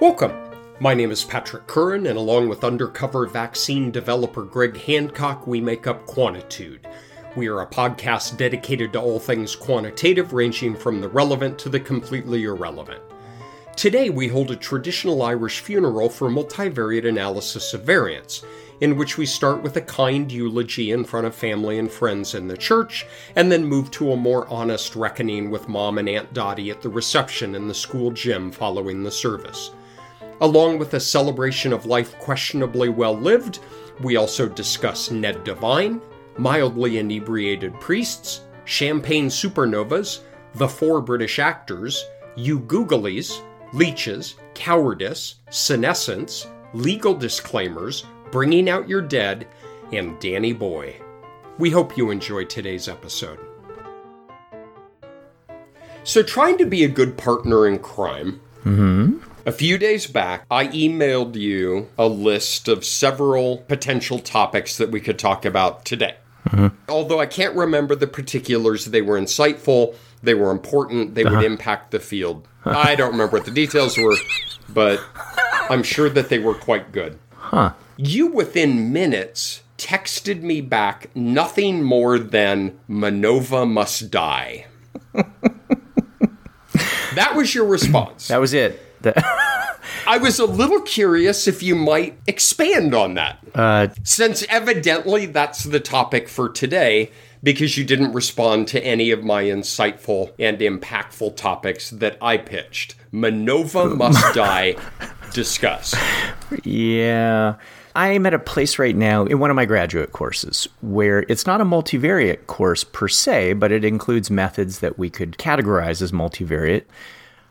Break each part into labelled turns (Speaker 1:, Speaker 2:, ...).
Speaker 1: Welcome. My name is Patrick Curran, and along with undercover vaccine developer Greg Hancock, we make up Quantitude. We are a podcast dedicated to all things quantitative, ranging from the relevant to the completely irrelevant. Today, we hold a traditional Irish funeral for multivariate analysis of variance, in which we start with a kind eulogy in front of family and friends in the church, and then move to a more honest reckoning with Mom and Aunt Dottie at the reception in the school gym following the service. Along with a celebration of life questionably well lived, we also discuss Ned Devine, mildly inebriated priests, champagne supernovas, the four British actors, you Googlies, leeches, cowardice, senescence, legal disclaimers, bringing out your dead, and Danny Boy. We hope you enjoy today's episode. So, trying to be a good partner in crime. Mm-hmm. A few days back, I emailed you a list of several potential topics that we could talk about today. Mm-hmm. Although I can't remember the particulars, they were insightful, they were important, they would uh-huh. impact the field. I don't remember what the details were, but I'm sure that they were quite good.
Speaker 2: Huh.
Speaker 1: You, within minutes, texted me back nothing more than Manova must die. that was your response.
Speaker 2: That was it. That-
Speaker 1: I was a little curious if you might expand on that.
Speaker 2: uh,
Speaker 1: Since evidently that's the topic for today, because you didn't respond to any of my insightful and impactful topics that I pitched. Manova must die. Discuss.
Speaker 2: yeah. I'm at a place right now in one of my graduate courses where it's not a multivariate course per se, but it includes methods that we could categorize as multivariate.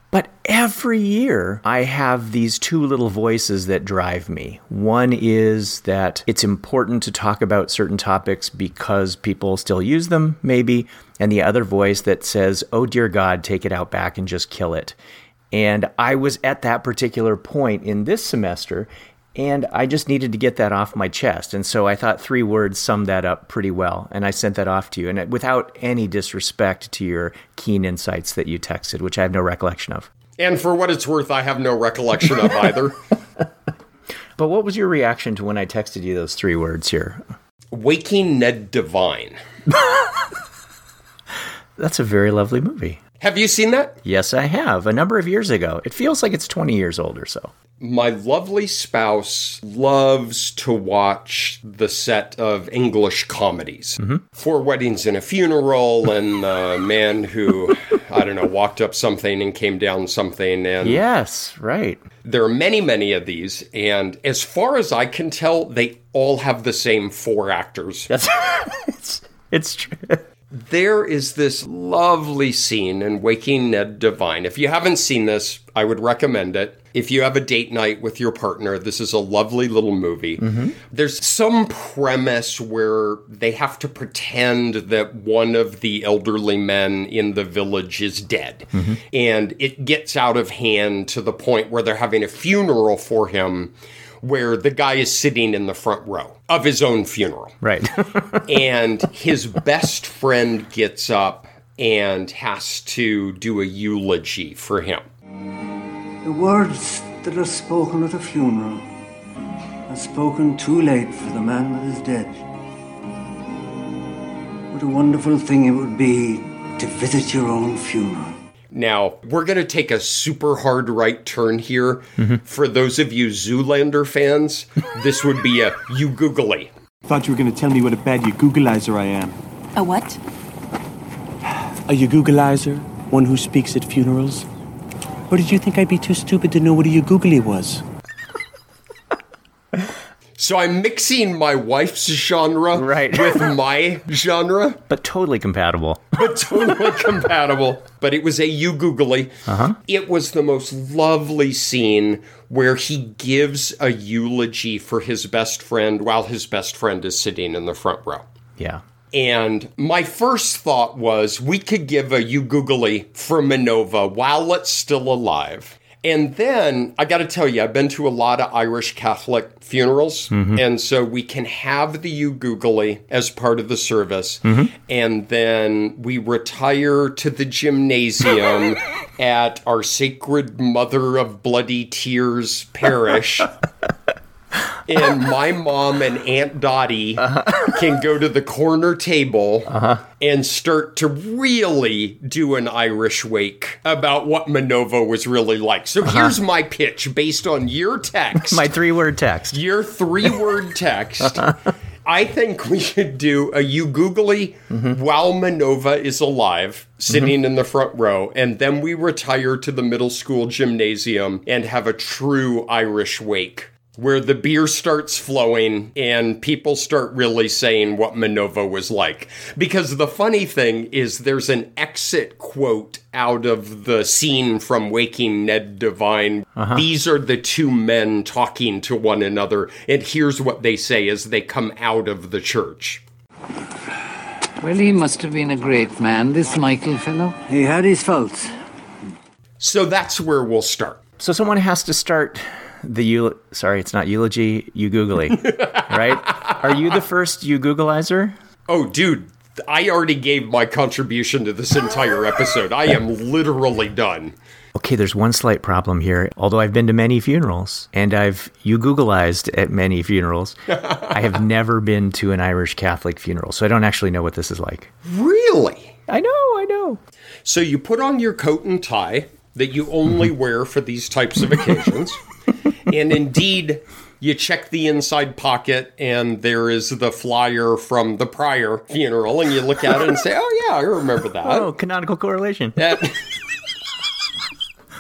Speaker 2: But every year, I have these two little voices that drive me. One is that it's important to talk about certain topics because people still use them, maybe. And the other voice that says, oh dear God, take it out back and just kill it. And I was at that particular point in this semester, and I just needed to get that off my chest. And so I thought three words summed that up pretty well. And I sent that off to you. And without any disrespect to your keen insights that you texted, which I have no recollection of.
Speaker 1: And for what it's worth, I have no recollection of either.
Speaker 2: But what was your reaction to when I texted you those three words here?
Speaker 1: Waking Ned Devine.
Speaker 2: That's a very lovely movie.
Speaker 1: Have you seen that?
Speaker 2: Yes, I have. A number of years ago. It feels like it's 20 years old or so.
Speaker 1: My lovely spouse loves to watch the set of English comedies. Mm-hmm. Four Weddings and a Funeral, and The Man Who, I don't know, walked up something and came down something. And
Speaker 2: Yes, right.
Speaker 1: there are many, many of these. And as far as I can tell, they all have the same four actors.
Speaker 2: That's it's, it's true.
Speaker 1: There is this lovely scene in Waking Ned Devine. If you haven't seen this, I would recommend it. If you have a date night with your partner, this is a lovely little movie. Mm-hmm. There's some premise where they have to pretend that one of the elderly men in the village is dead. Mm-hmm. And it gets out of hand to the point where they're having a funeral for him where the guy is sitting in the front row of his own funeral
Speaker 2: Right.
Speaker 1: and his best friend gets up and has to do a eulogy for him.
Speaker 3: The words that are spoken at a funeral are spoken too late for the man that is dead. What a wonderful thing it would be to visit your own funeral.
Speaker 1: Now, we're going to take a super hard right turn here. For those of you Zoolander fans, this would be a you googly.
Speaker 4: Thought you were going to tell me what a bad you Googleizer I am.
Speaker 5: A what?
Speaker 4: A you Googleizer? One who speaks at funerals? Or did you think I'd be too stupid to know what a you googly was?
Speaker 1: So I'm mixing my wife's genre
Speaker 2: Right.
Speaker 1: with my genre,
Speaker 2: but totally compatible.
Speaker 1: but totally compatible. But it was a you googly. Uh-huh. It was the most lovely scene where he gives a eulogy for his best friend while his best friend is sitting in the front row.
Speaker 2: Yeah.
Speaker 1: And my first thought was we could give a you googly for Manova while it's still alive. And then I got to tell you, I've been to a lot of Irish Catholic funerals. Mm-hmm. And so we can have the you googly as part of the service. Mm-hmm. And then we retire to the gymnasium at our Sacred Mother of Bloody Tears parish. and my mom and Aunt Dottie uh-huh. can go to the corner table uh-huh. and start to really do an Irish wake about what Manova was really like. So uh-huh. here's my pitch based on your text.
Speaker 2: my three word text.
Speaker 1: Your three word text. I think we should do a you googly mm-hmm. while Manova is alive, sitting mm-hmm. in the front row, and then we retire to the middle school gymnasium and have a true Irish wake where the beer starts flowing and people start really saying what Manova was like. Because the funny thing is, there's an exit quote out of the scene from Waking Ned Devine. Uh-huh. These are the two men talking to one another, and here's what they say as they come out of the church.
Speaker 5: Well, he must have been a great man, this Michael fellow.
Speaker 3: He had his faults.
Speaker 1: So that's where we'll start.
Speaker 2: So someone has to start the eul- sorry, it's not eulogy, you googly, right? Are you the first you Googleizer?
Speaker 1: Oh, dude, I already gave my contribution to this entire episode. I am literally done.
Speaker 2: Okay, there's one slight problem here. Although I've been to many funerals and I've you Googleized at many funerals, I have never been to an Irish Catholic funeral, so I don't actually know what this is like.
Speaker 1: Really?
Speaker 2: I know, I know.
Speaker 1: So you put on your coat and tie that you only mm-hmm. wear for these types of occasions and indeed, you check the inside pocket and there is the flyer from the prior funeral and you look at it and say oh yeah i remember that.
Speaker 2: Oh canonical correlation.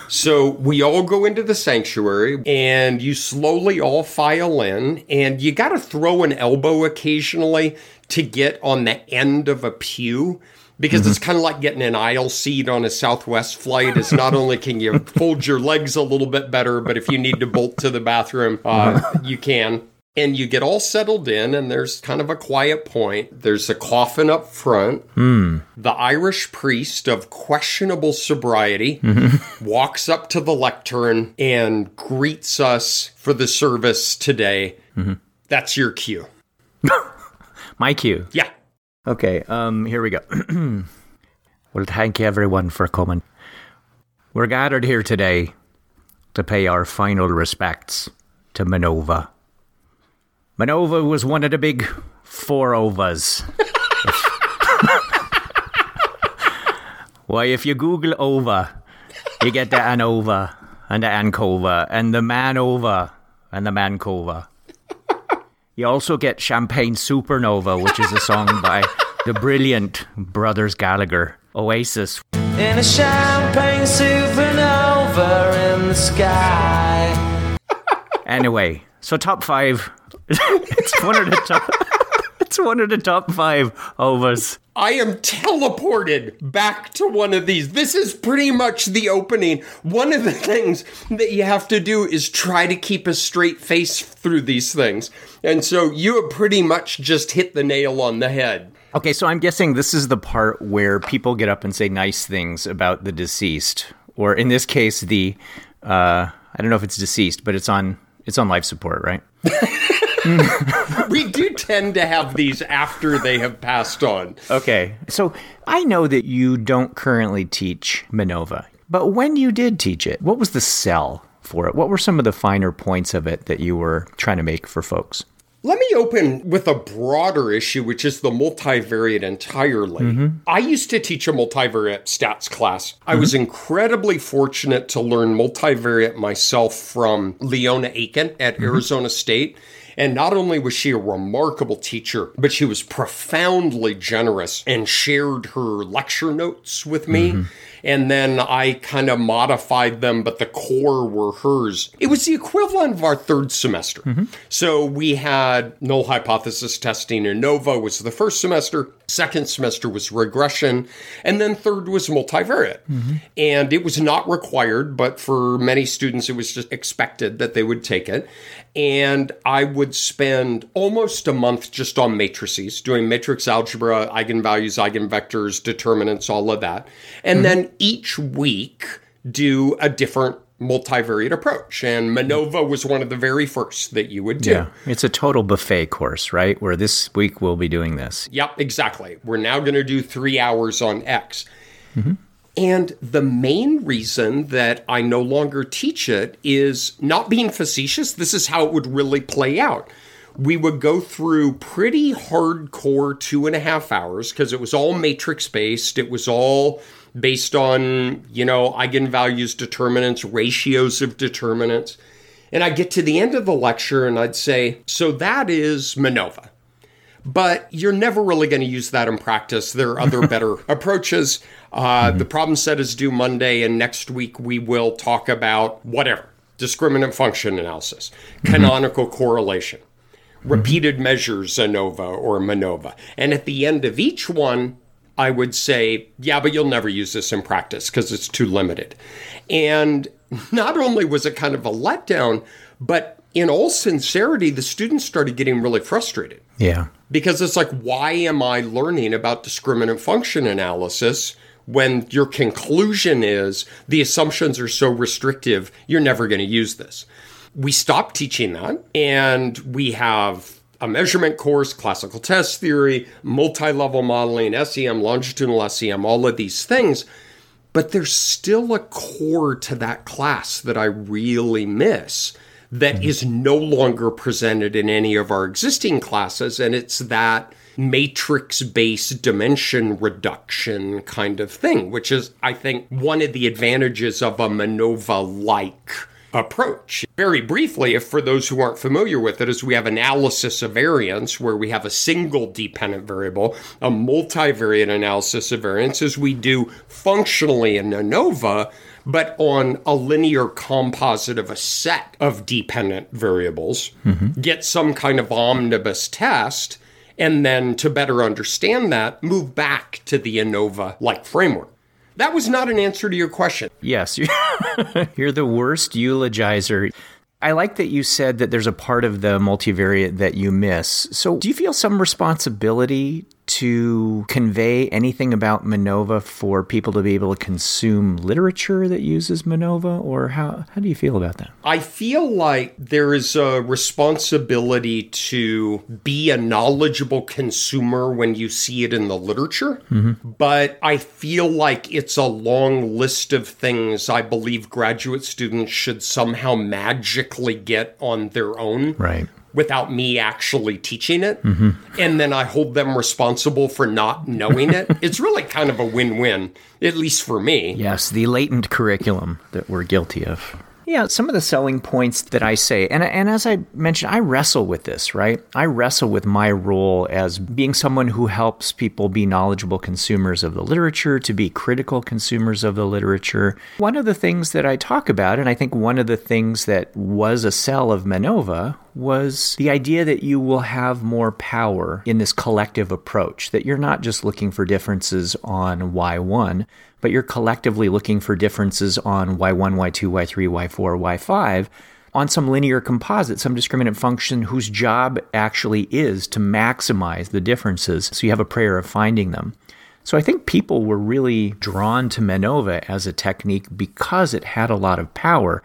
Speaker 1: So we all go into the sanctuary and you slowly all file in and you got to throw an elbow occasionally to get on the end of a pew because mm-hmm. it's kind of like getting an aisle seat on a Southwest flight. Is not only can you fold your legs a little bit better, but if you need to bolt to the bathroom, uh, you can. And you get all settled in, and there's kind of a quiet point. There's a coffin up front.
Speaker 2: Mm.
Speaker 1: The Irish priest of questionable sobriety mm-hmm. walks up to the lectern and greets us for the service today. Mm-hmm. That's your cue.
Speaker 2: My cue.
Speaker 1: Yeah.
Speaker 2: Okay, um, here we go. well, thank you everyone for coming. We're gathered here today to pay our final respects to Manova. Manova was one of the big four ovas. Why, if you Google ova, you get the Anova and the Ancova and the Manova and the Mancova. You also get Champagne Supernova, which is a song by the brilliant Brothers Gallagher, Oasis. In a champagne supernova in the sky. anyway, so top five. it's one of the top. One of the top five ovas.
Speaker 1: I am teleported back to one of these. This is pretty much the opening. One of the things that you have to do is try to keep a straight face through these things. And so you have pretty much just hit the nail on the head.
Speaker 2: Okay, so I'm guessing this is the part where people get up and say nice things about the deceased, or in this case, the uh, I don't know if it's deceased, but it's on it's on life support, right?
Speaker 1: we do tend to have these after they have passed on.
Speaker 2: Okay, so I know that you don't currently teach Manova, but when you did teach it, what was the sell for it? What were some of the finer points of it that you were trying to make for folks?
Speaker 1: Let me open with a broader issue, which is the multivariate entirely. Mm-hmm. I used to teach a multivariate stats class. Mm-hmm. I was incredibly fortunate to learn multivariate myself from Leona Aiken at mm-hmm. Arizona State. And not only was she a remarkable teacher, but she was profoundly generous and shared her lecture notes with me. Mm-hmm and then I kind of modified them, but the core were hers. It was the equivalent of our third semester. Mm-hmm. So we had null hypothesis testing, ANOVA was the first semester. Second semester was regression, and then third was multivariate. Mm-hmm. And it was not required, but for many students, it was just expected that they would take it. And I would spend almost a month just on matrices, doing matrix algebra, eigenvalues, eigenvectors, determinants, all of that. And mm-hmm. then each week, do a different multivariate approach. And MANOVA was one of the very first that you would do. Yeah,
Speaker 2: it's a total buffet course, right? Where this week we'll be doing this.
Speaker 1: Yep, exactly. We're now going to do three hours on X. Mm-hmm. And the main reason that I no longer teach it is not being facetious. This is how it would really play out. We would go through pretty hardcore two and a half hours because it was all matrix based. It was all based on, you know, eigenvalues, determinants, ratios of determinants. And I get to the end of the lecture and I'd say, so that is MANOVA but you're never really going to use that in practice. There are other better approaches. Uh, mm-hmm. The problem set is due Monday, and next week we will talk about whatever discriminant function analysis, mm-hmm. canonical correlation, repeated measures ANOVA or MANOVA. And at the end of each one, I would say, yeah, but you'll never use this in practice because it's too limited. And not only was it kind of a letdown, but in all sincerity, the students started getting really frustrated.
Speaker 2: Yeah.
Speaker 1: Because it's like, why am I learning about discriminant function analysis when your conclusion is the assumptions are so restrictive, you're never going to use this? We stopped teaching that, and we have a measurement course, classical test theory, multi level modeling, SEM, longitudinal SEM, all of these things. But there's still a core to that class that I really miss that mm-hmm. is no longer presented in any of our existing classes. And it's that matrix based dimension reduction kind of thing, which is, I think, one of the advantages of a MANOVA like approach. Very briefly, if for those who aren't familiar with it, is we have analysis of variance where we have a single dependent variable, a multivariate analysis of variance as we do functionally in ANOVA, but on a linear composite of a set of dependent variables, mm-hmm. get some kind of omnibus test, and then to better understand that, move back to the ANOVA like framework. That was not an answer to your question.
Speaker 2: Yes, you're the worst eulogizer. I like that you said that there's a part of the multivariate that you miss. So, do you feel some responsibility to convey anything about MANOVA for people to be able to consume literature that uses MANOVA? Or how, how do you feel about that?
Speaker 1: I feel like there is a responsibility to be a knowledgeable consumer when you see it in the literature. Mm-hmm. But I feel like it's a long list of things I believe graduate students should somehow magically get on their own.
Speaker 2: Right
Speaker 1: without me actually teaching it. Mm-hmm. And then I hold them responsible for not knowing it. it's really kind of a win win, at least for me.
Speaker 2: Yes, the latent curriculum that we're guilty of. Yeah, some of the selling points that I say, and, and as I mentioned, I wrestle with this, right? I wrestle with my role as being someone who helps people be knowledgeable consumers of the literature, to be critical consumers of the literature. One of the things that I talk about, and I think one of the things that was a sell of MANOVA, was the idea that you will have more power in this collective approach, that you're not just looking for differences on Y1, but you're collectively looking for differences on Y1, Y2, Y3, Y4, Y5 on some linear composite, some discriminant function whose job actually is to maximize the differences. So you have a prayer of finding them. So I think people were really drawn to MANOVA as a technique because it had a lot of power.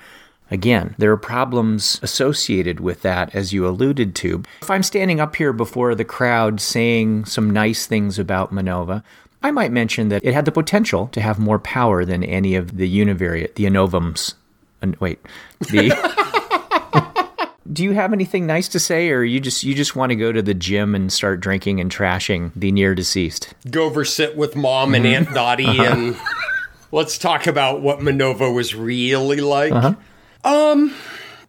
Speaker 2: Again, there are problems associated with that, as you alluded to. If I'm standing up here before the crowd saying some nice things about MANOVA, I might mention that it had the potential to have more power than any of the univariate, the ANOVAMs. And wait, the. do you have anything nice to say, or you just you just want to go to the gym and start drinking and trashing the near deceased?
Speaker 1: Go over sit with mom and Aunt Dottie, uh-huh. and let's talk about what MANOVA was really like. Uh-huh. Um,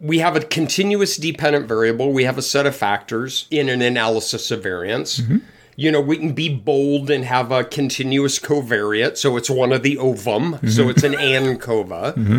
Speaker 1: we have a continuous dependent variable. We have a set of factors in an analysis of variance. Mm-hmm. You know, we can be bold and have a continuous covariate, so it's one of the ovum, mm-hmm. so it's an ANCOVA. Mm-hmm.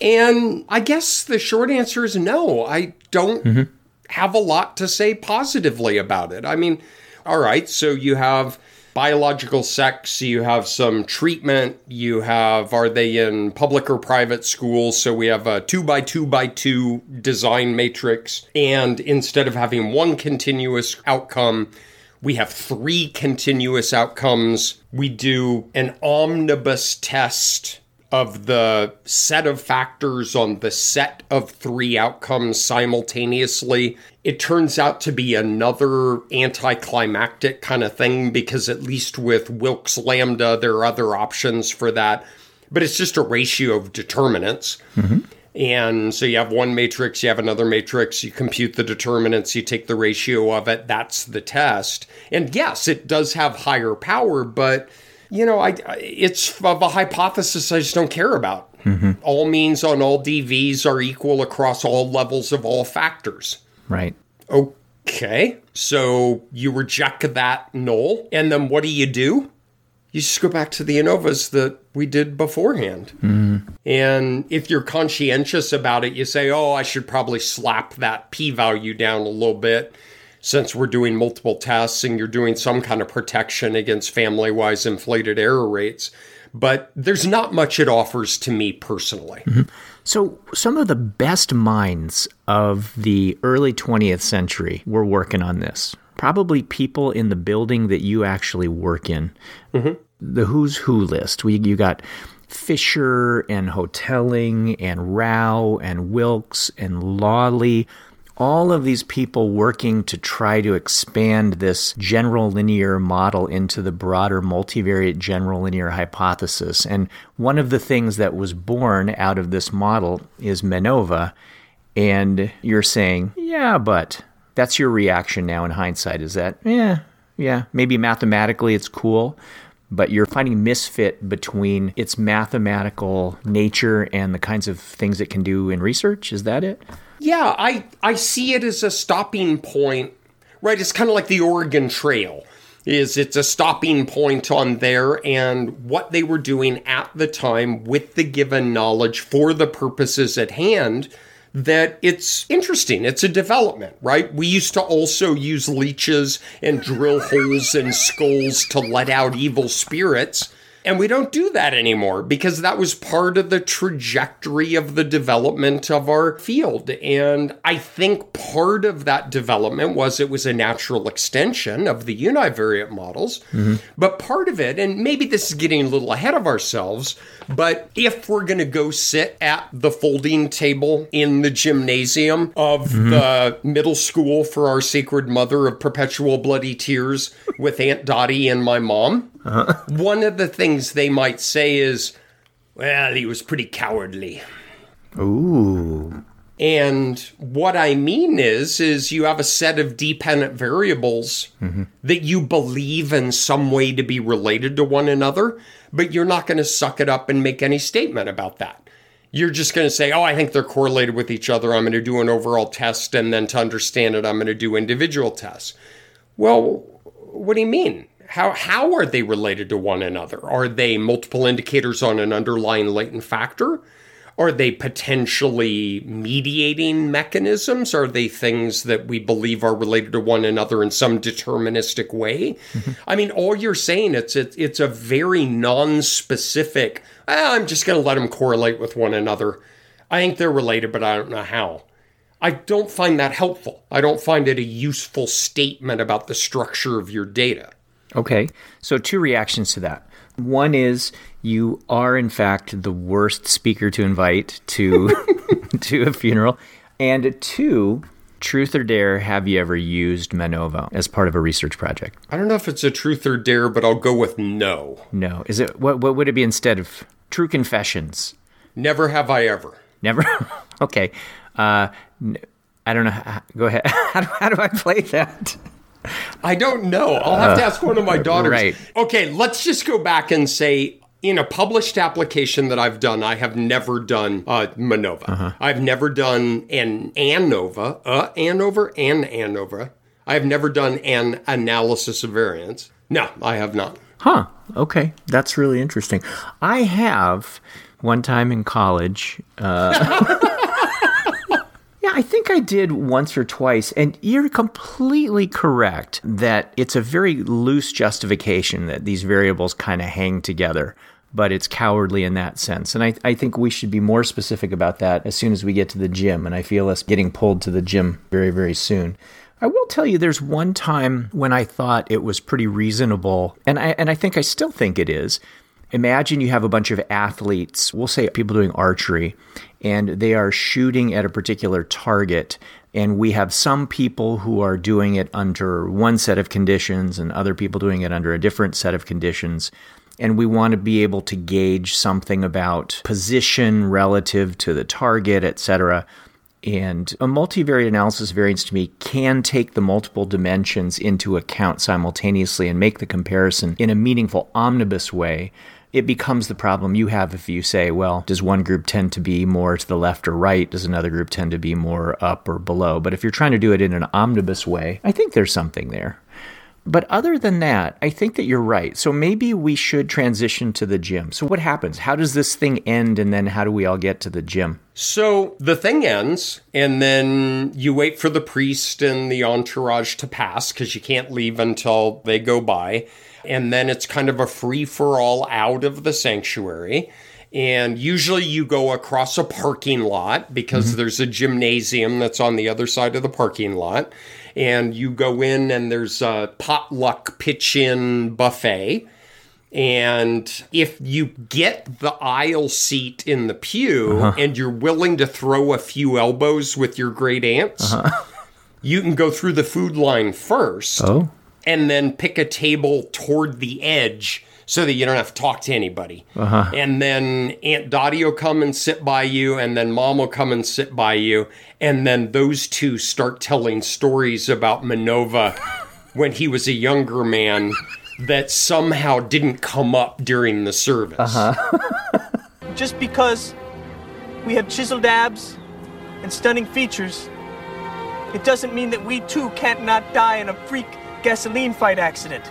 Speaker 1: And I guess the short answer is no. I don't mm-hmm. have a lot to say positively about it. I mean, all right, so you have biological sex, you have some treatment, you have are they in public or private schools? So we have a two by two by two design matrix. And instead of having one continuous outcome, we have three continuous outcomes. We do an omnibus test of the set of factors on the set of three outcomes simultaneously, it turns out to be another anticlimactic kind of thing because, at least with Wilks Lambda, there are other options for that. But it's just a ratio of determinants. Mm-hmm. And so you have one matrix, you have another matrix, you compute the determinants, you take the ratio of it. That's the test. And yes, it does have higher power, but you know, I, I it's of a hypothesis I just don't care about. Mm-hmm. All means on all DVs are equal across all levels of all factors.
Speaker 2: Right.
Speaker 1: Okay, so you reject that null, and then what do you do? You just go back to the ANOVAs that we did beforehand. Mm-hmm. And if you're conscientious about it, you say, oh, I should probably slap that p value down a little bit since we're doing multiple tests and you're doing some kind of protection against family wise inflated error rates. But there's not much it offers to me personally. Mm-hmm.
Speaker 2: So, some of the best minds of the early 20th century were working on this. Probably people in the building that you actually work in. Mm-hmm. The who's who list. We, you got Fisher and Hotelling and Rao and Wilks and Lawley. All of these people working to try to expand this general linear model into the broader multivariate general linear hypothesis. And one of the things that was born out of this model is MANOVA. And you're saying, yeah, but that's your reaction now in hindsight is that, yeah, yeah, maybe mathematically it's cool, but you're finding misfit between its mathematical nature and the kinds of things it can do in research. Is that it?
Speaker 1: Yeah, I I see it as a stopping point. Right, it's kind of like the Oregon Trail. Is it's a stopping point on there and what they were doing at the time with the given knowledge for the purposes at hand that it's interesting. It's a development, right? We used to also use leeches and drill holes in skulls to let out evil spirits. And we don't do that anymore because that was part of the trajectory of the development of our field. And I think part of that development was it was a natural extension of the univariate models. Mm-hmm. But part of it, and maybe this is getting a little ahead of ourselves, but if we're going to go sit at the folding table in the gymnasium of mm-hmm. the middle school for our sacred mother of perpetual bloody tears with Aunt Dottie and my mom, Uh-huh. one of the things they might say is, well, he was pretty cowardly.
Speaker 2: Ooh.
Speaker 1: And what I mean is, is you have a set of dependent variables mm-hmm. that you believe in some way to be related to one another, but you're not going to suck it up and make any statement about that. You're just going to say, oh, I think they're correlated with each other. I'm going to do an overall test. And then to understand it, I'm going to do individual tests. Well, what do you mean? How, how are they related to one another? Are they multiple indicators on an underlying latent factor? Are they potentially mediating mechanisms? Are they things that we believe are related to one another in some deterministic way? I mean, all you're saying it's it's, it's a very non-specific. "Ah, I'm just going to let them correlate with one another. I think they're related, but I don't know how. I don't find that helpful. I don't find it a useful statement about the structure of your data.
Speaker 2: Okay. So, two reactions to that. One is you are, in fact, the worst speaker to invite to, to a funeral. And two, truth or dare, have you ever used Manova as part of a research project?
Speaker 1: I don't know if it's a truth or dare, but I'll go with no.
Speaker 2: No. Is it what what would it be instead of true confessions?
Speaker 1: Never have I ever.
Speaker 2: Never. okay. Uh, n- I don't know. How, go ahead. How do, how do I play that?
Speaker 1: I don't know. I'll have to ask one of my daughters.
Speaker 2: right.
Speaker 1: Okay, let's just go back and say in a published application that I've done, I have never done uh, Manova. Uh-huh. I've never done an ANOVA, uh, ANOVA, an ANOVA. I have never done an analysis of variance. No, I have not.
Speaker 2: Huh. Okay. That's really interesting. I have one time in college. Uh, yeah, I think I did once or twice. And you're completely correct that it's a very loose justification that these variables kind of hang together. But it's cowardly in that sense. And I, I think we should be more specific about that as soon as we get to the gym. And I feel us getting pulled to the gym very, very soon. I will tell you there's one time when I thought it was pretty reasonable, and I and I think I still think it is, Imagine you have a bunch of athletes, we'll say people doing archery, and they are shooting at a particular target. And we have some people who are doing it under one set of conditions and other people doing it under a different set of conditions. And we want to be able to gauge something about position relative to the target, etc. And a multivariate analysis variance to me can take the multiple dimensions into account simultaneously and make the comparison in a meaningful omnibus way it becomes the problem you have if you say, well, does one group tend to be more to the left or right? Does another group tend to be more up or below? But if you're trying to do it in an omnibus way, I think there's something there. But other than that, I think that you're right. So maybe we should transition to the gym. So what happens? How does this thing end and then how do we all get to the gym?
Speaker 1: So the thing ends, and then you wait for the priest and the entourage to pass because you can't leave until they go by and then it's kind of a free for all out of the sanctuary. And usually you go across a parking lot because mm-hmm. there's a gymnasium that's on the other side of the parking lot. And you go in and there's a potluck pitch in buffet. And if you get the aisle seat in the pew uh-huh. and you're willing to throw a few elbows with your great aunts, uh-huh. you can go through the food line first.
Speaker 2: Oh
Speaker 1: and then pick a table toward the edge so that you don't have to talk to anybody. Uh-huh. And then Aunt Dottie will come and sit by you, and then Mom will come and sit by you, and then those two start telling stories about Manova when he was a younger man that somehow didn't come up during the service.
Speaker 6: Uh-huh. Just because we have chiseled abs and stunning features, it doesn't mean that we too can't not die in a freak gasoline fight accident.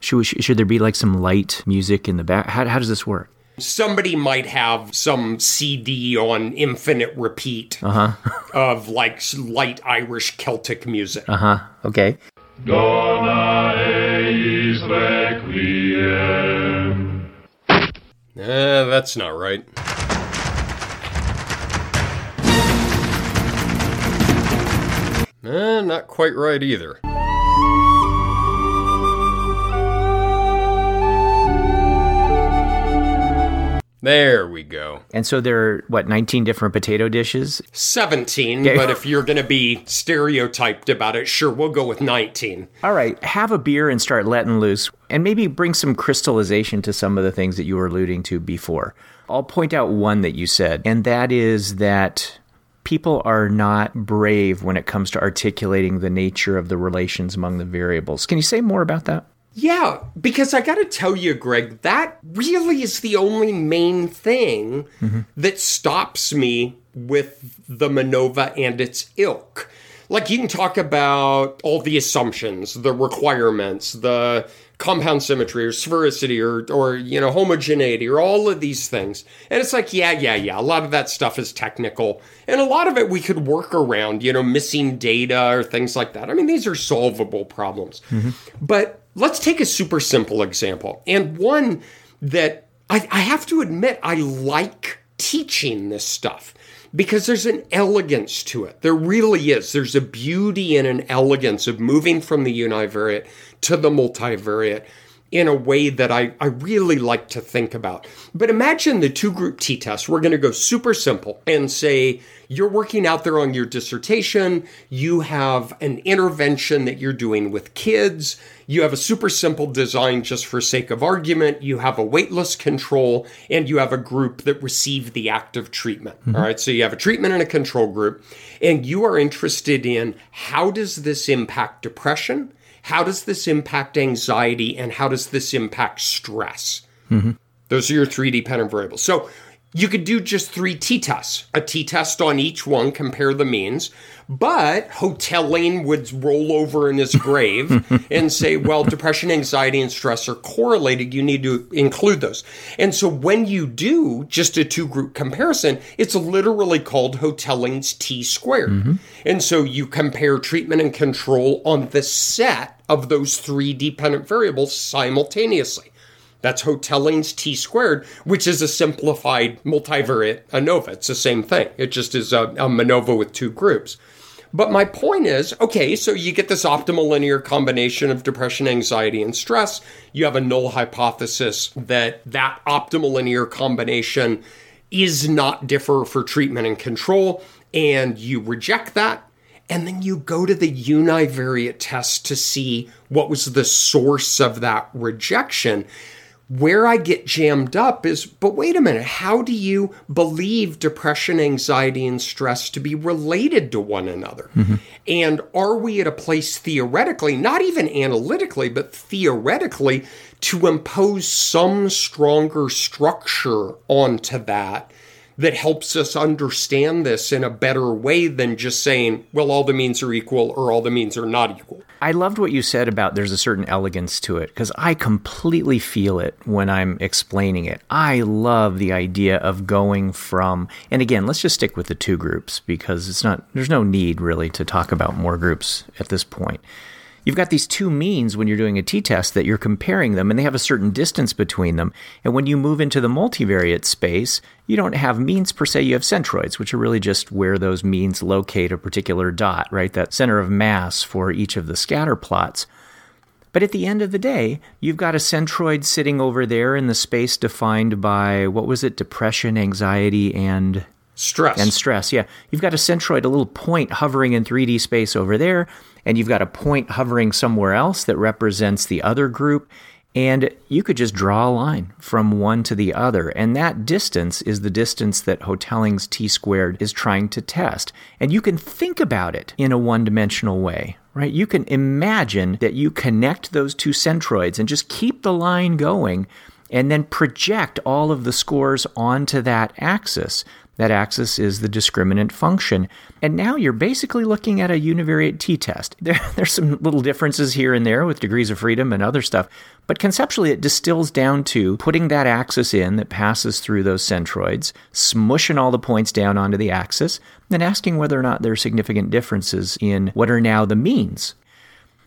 Speaker 2: Should, should there be like some light music in the back? How, how does this work?
Speaker 1: Somebody might have some CD on infinite repeat uh-huh. of like light Irish Celtic music.
Speaker 2: Uh huh. Okay. Dona eis
Speaker 1: requiem. Uh, that's not right. Uh, not quite right either. There we go.
Speaker 2: And so there are, what, 19 different potato dishes?
Speaker 1: 17, okay. but if you're going to be stereotyped about it, sure, we'll go with 19.
Speaker 2: All right, have a beer and start letting loose, and maybe bring some crystallization to some of the things that you were alluding to before. I'll point out one that you said, and that is that people are not brave when it comes to articulating the nature of the relations among the variables. Can you say more about that?
Speaker 1: Yeah, because I got to tell you, Greg, that really is the only main thing mm-hmm. that stops me with the Manova and its ilk. Like, you can talk about all the assumptions, the requirements, the compound symmetry or sphericity or, or, you know, homogeneity or all of these things. And it's like, yeah, yeah, yeah. A lot of that stuff is technical. And a lot of it we could work around, you know, missing data or things like that. I mean, these are solvable problems. Mm-hmm. But let's take a super simple example and one that I, I, have to admit I like teaching this stuff because there's an elegance to it. There really is. There's a beauty and an elegance of moving from the univariate to the multivariate in a way that I, I really like to think about. But imagine the two group t test. We're going to go super simple and say you're working out there on your dissertation, you have an intervention that you're doing with kids, you have a super simple design just for sake of argument, you have a waitlist control, and you have a group that received the active treatment. Mm-hmm. All right, so you have a treatment and a control group, and you are interested in how does this impact depression? How does this impact anxiety and how does this impact stress? Mm-hmm. Those are your three dependent variables. So you could do just three t tests, a t test on each one, compare the means. But Hotelling would roll over in his grave and say, well, depression, anxiety, and stress are correlated. You need to include those. And so when you do just a two group comparison, it's literally called Hotelling's T squared. Mm-hmm. And so you compare treatment and control on the set of those three dependent variables simultaneously. That's Hotelling's T squared, which is a simplified multivariate ANOVA. It's the same thing. It just is a, a MANOVA with two groups. But my point is okay, so you get this optimal linear combination of depression, anxiety, and stress. You have a null hypothesis that that optimal linear combination is not differ for treatment and control, and you reject that. And then you go to the univariate test to see what was the source of that rejection. Where I get jammed up is, but wait a minute, how do you believe depression, anxiety, and stress to be related to one another? Mm-hmm. And are we at a place theoretically, not even analytically, but theoretically, to impose some stronger structure onto that that helps us understand this in a better way than just saying, well, all the means are equal or all the means are not equal?
Speaker 2: I loved what you said about there's a certain elegance to it because I completely feel it when I'm explaining it. I love the idea of going from, and again, let's just stick with the two groups because it's not, there's no need really to talk about more groups at this point. You've got these two means when you're doing a t test that you're comparing them and they have a certain distance between them. And when you move into the multivariate space, you don't have means per se, you have centroids, which are really just where those means locate a particular dot, right? That center of mass for each of the scatter plots. But at the end of the day, you've got a centroid sitting over there in the space defined by what was it? Depression, anxiety, and
Speaker 1: Stress.
Speaker 2: and stress. Yeah. You've got a centroid, a little point hovering in 3D space over there, and you've got a point hovering somewhere else that represents the other group. And you could just draw a line from one to the other. And that distance is the distance that Hotelling's t squared is trying to test. And you can think about it in a one dimensional way, right? You can imagine that you connect those two centroids and just keep the line going and then project all of the scores onto that axis. That axis is the discriminant function. And now you're basically looking at a univariate t test. There, there's some little differences here and there with degrees of freedom and other stuff, but conceptually it distills down to putting that axis in that passes through those centroids, smushing all the points down onto the axis, then asking whether or not there are significant differences in what are now the means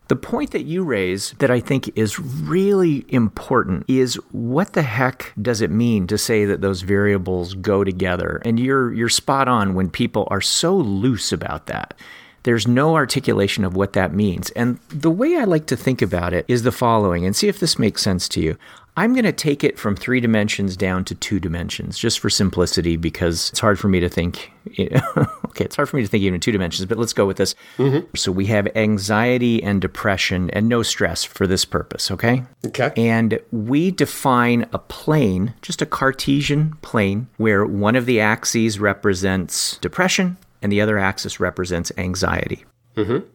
Speaker 2: the point that you raise that I think is really important is what the heck does it mean to say that those variables go together? And you're you're spot on when people are so loose about that. There's no articulation of what that means. And the way I like to think about it is the following, and see if this makes sense to you. I'm going to take it from three dimensions down to two dimensions just for simplicity because it's hard for me to think. okay, it's hard for me to think even in two dimensions, but let's go with this. Mm-hmm. So we have anxiety and depression and no stress for this purpose, okay?
Speaker 1: Okay.
Speaker 2: And we define a plane, just a Cartesian plane, where one of the axes represents depression and the other axis represents anxiety. Mm-hmm.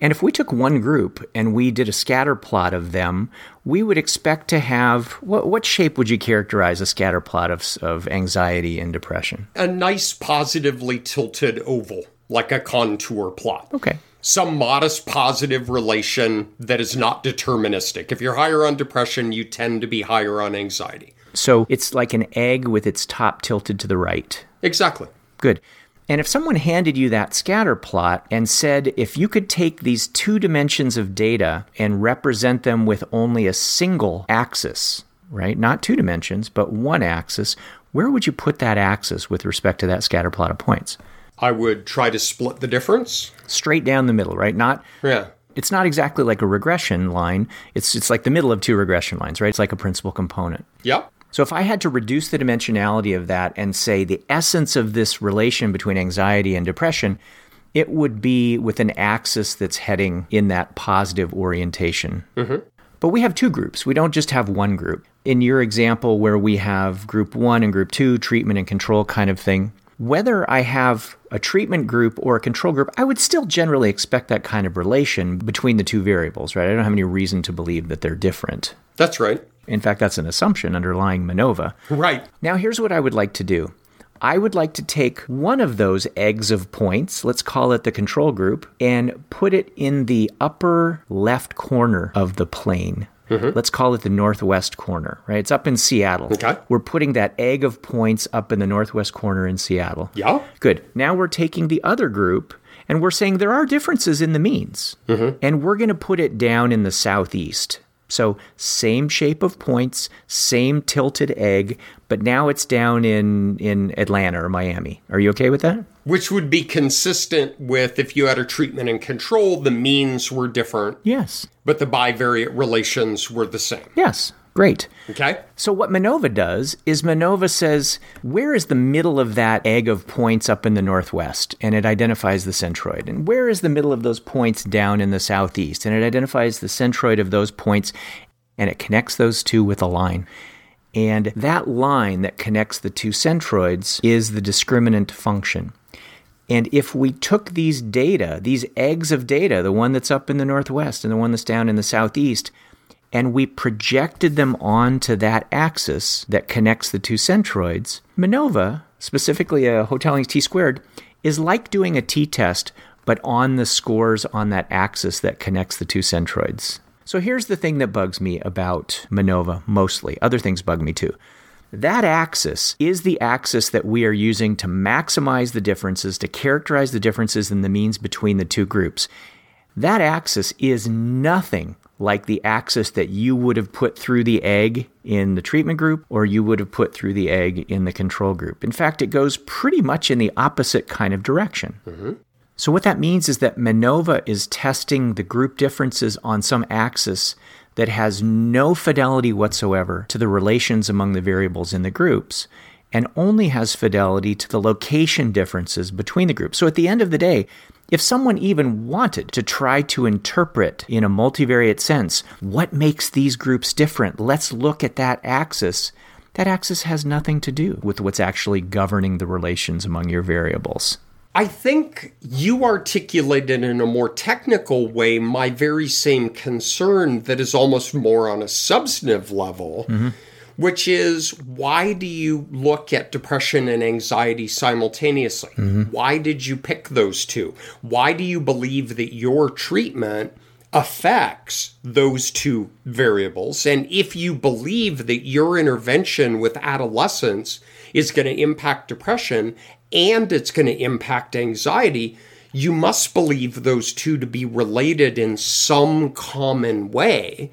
Speaker 2: And if we took one group and we did a scatter plot of them, we would expect to have what, what shape would you characterize a scatter plot of, of anxiety and depression?
Speaker 1: a nice positively tilted oval, like a contour plot.
Speaker 2: Okay.
Speaker 1: Some modest positive relation that is not deterministic. If you're higher on depression, you tend to be higher on anxiety.
Speaker 2: So it's like an egg with its top tilted to the right.
Speaker 1: Exactly.
Speaker 2: Good. And if someone handed you that scatter plot and said, if you could take these two dimensions of data and represent them with only a single axis, right? Not two dimensions, but one axis, where would you put that axis with respect to that scatter plot of points?
Speaker 1: I would try to split the difference.
Speaker 2: Straight down the middle, right? Not
Speaker 1: Yeah.
Speaker 2: it's not exactly like a regression line. It's it's like the middle of two regression lines, right? It's like a principal component.
Speaker 1: Yep.
Speaker 2: So if I had to reduce the dimensionality of that and say the essence of this relation between anxiety and depression, it would be with an axis that's heading in that positive orientation. Mm-hmm. But we have two groups. We don't just have one group. In your example, where we have group one and group two, treatment and control kind of thing, whether I have a treatment group or a control group, I would still generally expect that kind of relation between the two variables, right? I don't have any reason to believe that they're different.
Speaker 1: That's right.
Speaker 2: In fact, that's an assumption underlying MANOVA.
Speaker 1: Right.
Speaker 2: Now, here's what I would like to do. I would like to take one of those eggs of points, let's call it the control group, and put it in the upper left corner of the plane. Mm-hmm. Let's call it the northwest corner, right? It's up in Seattle.
Speaker 1: Okay.
Speaker 2: We're putting that egg of points up in the northwest corner in Seattle.
Speaker 1: Yeah.
Speaker 2: Good. Now we're taking the other group and we're saying there are differences in the means. Mm-hmm. And we're going to put it down in the southeast. So, same shape of points, same tilted egg, but now it's down in, in Atlanta or Miami. Are you okay with that?
Speaker 1: Which would be consistent with if you had a treatment and control, the means were different,
Speaker 2: Yes.
Speaker 1: but the bivariate relations were the same.
Speaker 2: Yes. Great.
Speaker 1: Okay?
Speaker 2: So what Manova does is Manova says, where is the middle of that egg of points up in the northwest? And it identifies the centroid. And where is the middle of those points down in the southeast? And it identifies the centroid of those points and it connects those two with a line. And that line that connects the two centroids is the discriminant function. And if we took these data, these eggs of data, the one that's up in the northwest and the one that's down in the southeast, and we projected them onto that axis that connects the two centroids, MANOVA, specifically a Hotelling t squared, is like doing a t test, but on the scores on that axis that connects the two centroids. So here's the thing that bugs me about MANOVA mostly. Other things bug me too. That axis is the axis that we are using to maximize the differences, to characterize the differences in the means between the two groups. That axis is nothing like the axis that you would have put through the egg in the treatment group or you would have put through the egg in the control group. In fact, it goes pretty much in the opposite kind of direction. Mm-hmm. So, what that means is that MANOVA is testing the group differences on some axis that has no fidelity whatsoever to the relations among the variables in the groups and only has fidelity to the location differences between the groups. So, at the end of the day, if someone even wanted to try to interpret in a multivariate sense what makes these groups different, let's look at that axis. That axis has nothing to do with what's actually governing the relations among your variables.
Speaker 1: I think you articulated in a more technical way my very same concern that is almost more on a substantive level, mm-hmm. Which is why do you look at depression and anxiety simultaneously? Mm-hmm. Why did you pick those two? Why do you believe that your treatment affects those two variables? And if you believe that your intervention with adolescents is going to impact depression and it's going to impact anxiety, you must believe those two to be related in some common way.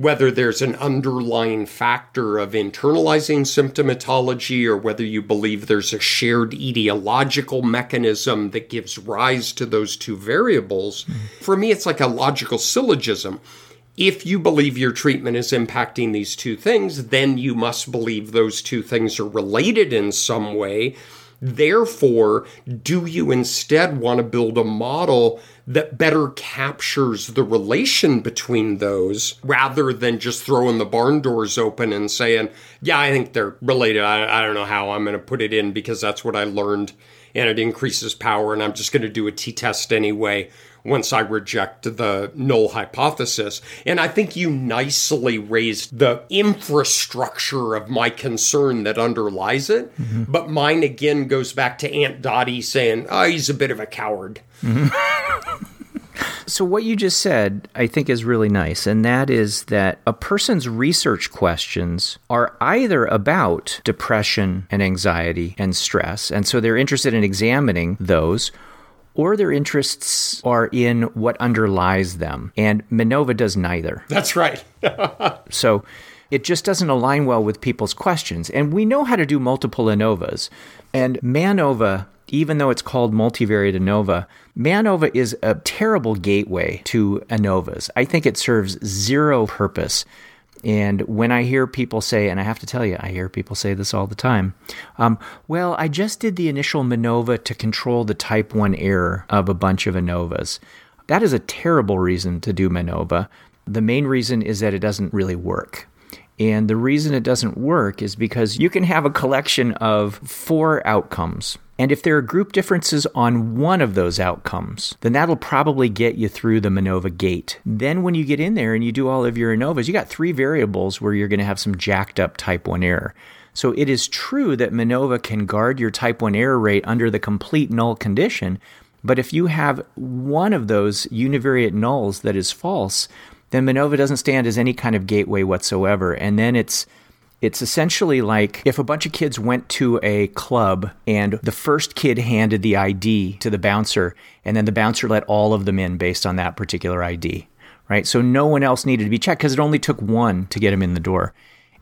Speaker 1: Whether there's an underlying factor of internalizing symptomatology or whether you believe there's a shared etiological mechanism that gives rise to those two variables, for me, it's like a logical syllogism. If you believe your treatment is impacting these two things, then you must believe those two things are related in some way. Therefore, do you instead want to build a model that better captures the relation between those rather than just throwing the barn doors open and saying, yeah, I think they're related. I, I don't know how I'm going to put it in because that's what I learned and it increases power and I'm just going to do a t test anyway once I reject the null hypothesis. And I think you nicely raised the infrastructure of my concern that underlies it. Mm-hmm. But mine again goes back to Aunt Dottie saying, oh, he's a bit of a coward.
Speaker 2: So, what you just said, I think, is really nice, and that is that a person's research questions are either about depression and anxiety and stress, and so they're interested in examining those, or their interests are in what underlies them. And Manova does neither.
Speaker 1: That's right.
Speaker 2: So it just doesn't align well with people's questions. And we know how to do multiple ANOVAs. And MANOVA, even though it's called multivariate ANOVA, MANOVA is a terrible gateway to ANOVAs. I think it serves zero purpose. And when I hear people say, and I have to tell you, I hear people say this all the time, um, well, I just did the initial MANOVA to control the type 1 error of a bunch of ANOVAs. That is a terrible reason to do MANOVA. The main reason is that it doesn't really work. And the reason it doesn't work is because you can have a collection of four outcomes. And if there are group differences on one of those outcomes, then that'll probably get you through the MANOVA gate. Then when you get in there and you do all of your ANOVAs, you got three variables where you're going to have some jacked up type 1 error. So it is true that MANOVA can guard your type 1 error rate under the complete null condition. But if you have one of those univariate nulls that is false, then Manova doesn't stand as any kind of gateway whatsoever. And then it's it's essentially like if a bunch of kids went to a club and the first kid handed the ID to the bouncer, and then the bouncer let all of them in based on that particular ID, right? So no one else needed to be checked because it only took one to get him in the door.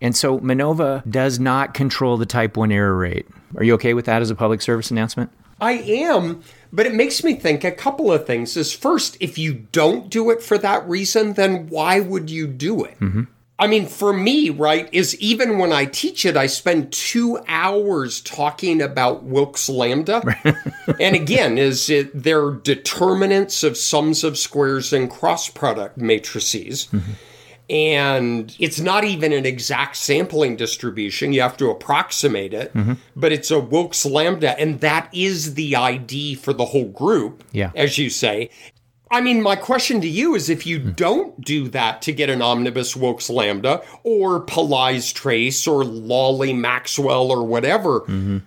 Speaker 2: And so MANOVA does not control the type 1 error rate. Are you okay with that as a public service announcement?
Speaker 1: I am, but it makes me think a couple of things. Is first, if you don't do it for that reason, then why would you do it? Mm-hmm. I mean, for me, right, is even when I teach it, I spend two hours talking about Wilks Lambda. and again, is it they're determinants of sums of squares and cross product matrices. Mm-hmm. And it's not even an exact sampling distribution. You have to approximate it, mm-hmm. but it's a Wilks Lambda, and that is the ID for the whole group,
Speaker 2: Yeah.
Speaker 1: as you say. I mean, my question to you is if you hmm. don't do that to get an omnibus Wilks Lambda or Pillai's trace or Lawley Maxwell or whatever, mm-hmm.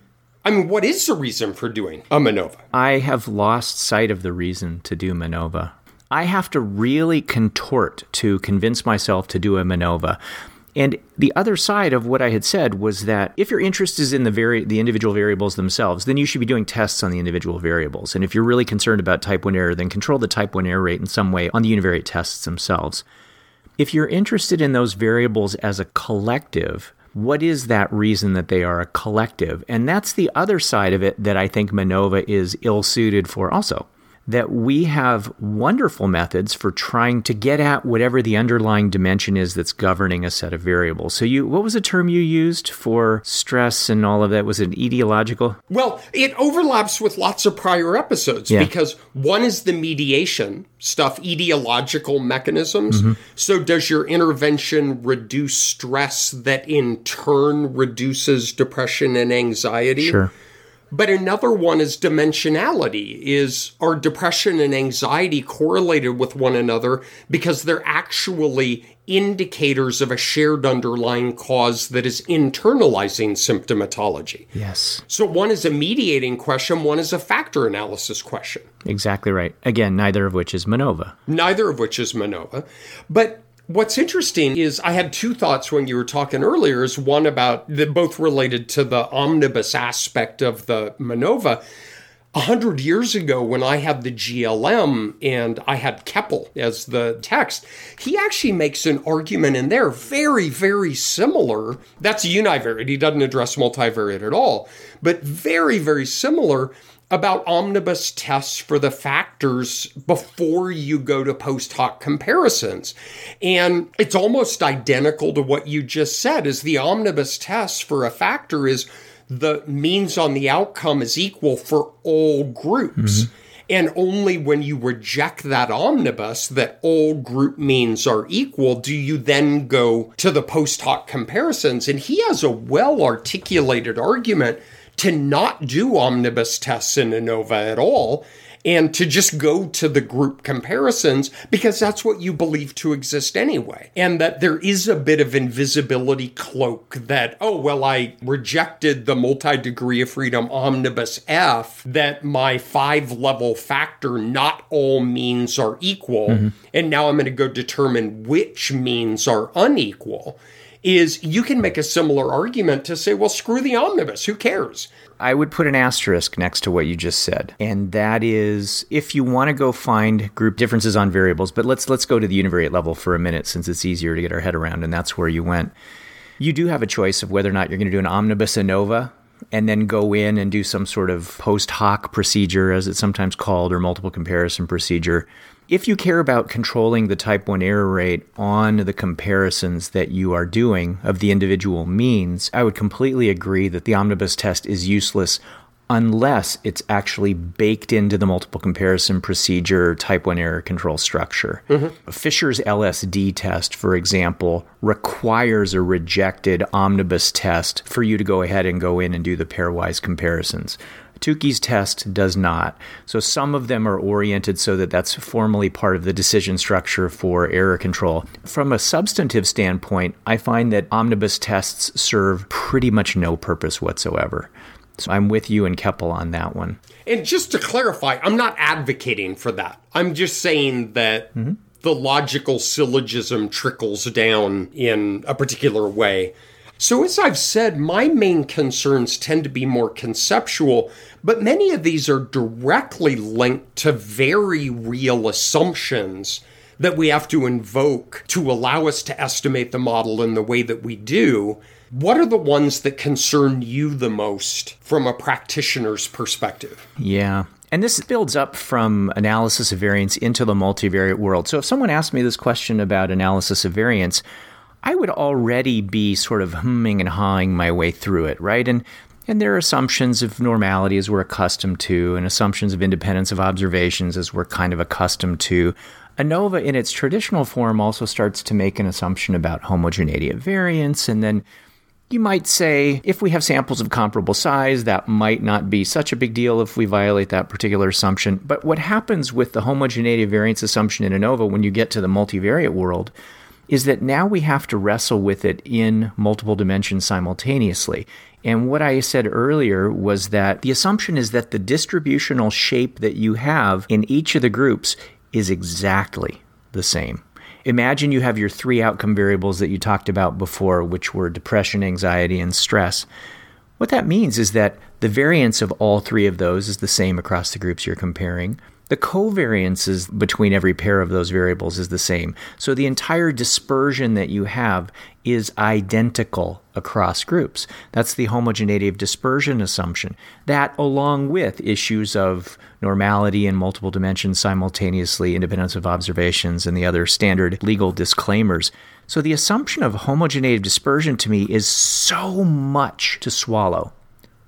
Speaker 1: I mean, what is the reason for doing a MANOVA?
Speaker 2: I have lost sight of the reason to do MANOVA. I have to really contort to convince myself to do a MANOVA. And the other side of what I had said was that if your interest is in the vari- the individual variables themselves, then you should be doing tests on the individual variables. And if you're really concerned about type 1 error, then control the type 1 error rate in some way on the univariate tests themselves. If you're interested in those variables as a collective, what is that reason that they are a collective? And that's the other side of it that I think MANOVA is ill suited for also. That we have wonderful methods for trying to get at whatever the underlying dimension is that's governing a set of variables. So you what was the term you used for stress and all of that? Was it etiological?
Speaker 1: Well, it overlaps with lots of prior episodes
Speaker 2: Yeah.
Speaker 1: because one is the mediation stuff, etiological mechanisms.
Speaker 2: Mm-hmm.
Speaker 1: So, does your intervention reduce stress that in turn reduces depression and anxiety?
Speaker 2: Sure.
Speaker 1: But another one is dimensionality. Is are depression and anxiety correlated with one another because they're actually indicators of a shared underlying cause that is internalizing symptomatology?
Speaker 2: Yes.
Speaker 1: So one is a mediating question, one is a factor analysis question.
Speaker 2: Exactly right. Again, neither of which is MANOVA.
Speaker 1: Neither of which is MANOVA. But what's interesting is I had two thoughts when you were talking earlier. Is one about that both related to the omnibus aspect of the MANOVA. A hundred years ago, when I had the GLM and I had Keppel as the text, he actually makes an argument in there very, very similar. That's univariate. He doesn't address multivariate at all, but very, very similar about omnibus tests for the factors before you go to post hoc comparisons. And it's almost identical to what you just said is the omnibus test for a factor is the means on the outcome is equal for all groups. Mm-hmm. And only when you reject that omnibus that all group means are equal do you then go to the post hoc comparisons. And he has a well articulated argument to not do omnibus tests in ANOVA at all and to just go to the group comparisons because that's what you believe to exist anyway. And that there is a bit of invisibility cloak that, oh, well, I rejected the multi degree of freedom omnibus F, that my five level factor, not all means are equal. Mm-hmm. And now I'm going to go determine which means are unequal is you can make a similar argument to say, well, screw the omnibus. Who cares?
Speaker 2: I would put an asterisk next to what you just said, and that is if you want to go find group differences on variables. But let's let's go to the univariate level for a minute, since it's easier to get our head around, and that's where you went. You do have a choice of whether or not you're going to do an omnibus ANOVA and then go in and do some sort of post hoc procedure, as it's sometimes called, or multiple comparison procedure. If you care about controlling the type 1 error rate on the comparisons that you are doing of the individual means, I would completely agree that the omnibus test is useless unless it's actually baked into the multiple comparison procedure type 1 error control structure. Mm-hmm. Fisher's LSD test, for example, requires a rejected omnibus test for you to go ahead and go in and do the pairwise comparisons. Tukey's test does not. So some of them are oriented so that that's formally part of the decision structure for error control. From a substantive standpoint, I find that omnibus tests serve pretty much no purpose whatsoever. So I'm with you and Keppel on that one.
Speaker 1: And just to clarify, I'm not advocating for that. I'm just saying that mm-hmm. the logical syllogism trickles down in a particular way. So, as I've said, my main concerns tend to be more conceptual, but many of these are directly linked to very real assumptions that we have to invoke to allow us to estimate the model in the way that we do, what are the ones that concern you the most from a practitioner's perspective?
Speaker 2: Yeah. And this builds up from analysis of variance into the multivariate world. So if someone asked me this question about analysis of variance, I would already be sort of humming and hawing my way through it, right? And and there are assumptions of normality as we're accustomed to, and assumptions of independence of observations as we're kind of accustomed to. ANOVA, in its traditional form, also starts to make an assumption about homogeneity of variance, and then you might say if we have samples of comparable size, that might not be such a big deal if we violate that particular assumption. But what happens with the homogeneity of variance assumption in ANOVA when you get to the multivariate world is that now we have to wrestle with it in multiple dimensions simultaneously. And what I said earlier was that the assumption is that the distributional shape that you have in each of the groups is exactly the same. Imagine you have your three outcome variables that you talked about before, which were depression, anxiety, and stress. What that means is that the variance of all three of those is the same across the groups you're comparing. The covariances between every pair of those variables is the same. So the entire dispersion that you have is identical across groups. That's the homogeneity of dispersion assumption. That, along with issues of normality and multiple dimensions simultaneously, independence of observations, and the other standard legal disclaimers. So the assumption of homogeneity of dispersion to me is so much to swallow.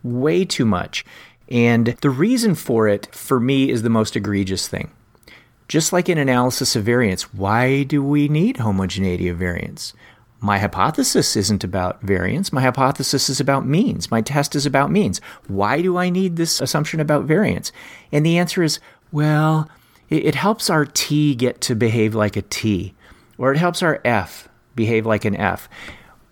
Speaker 2: Way too much. And the reason for it, for me, is the most egregious thing. Just like in analysis of variance, why do we need homogeneity of variance? My hypothesis isn't about variance. My hypothesis is about means. My test is about means. Why do I need this assumption about variance? And the answer is well, it, helps our T get to behave like a T, or it helps our F behave like an F.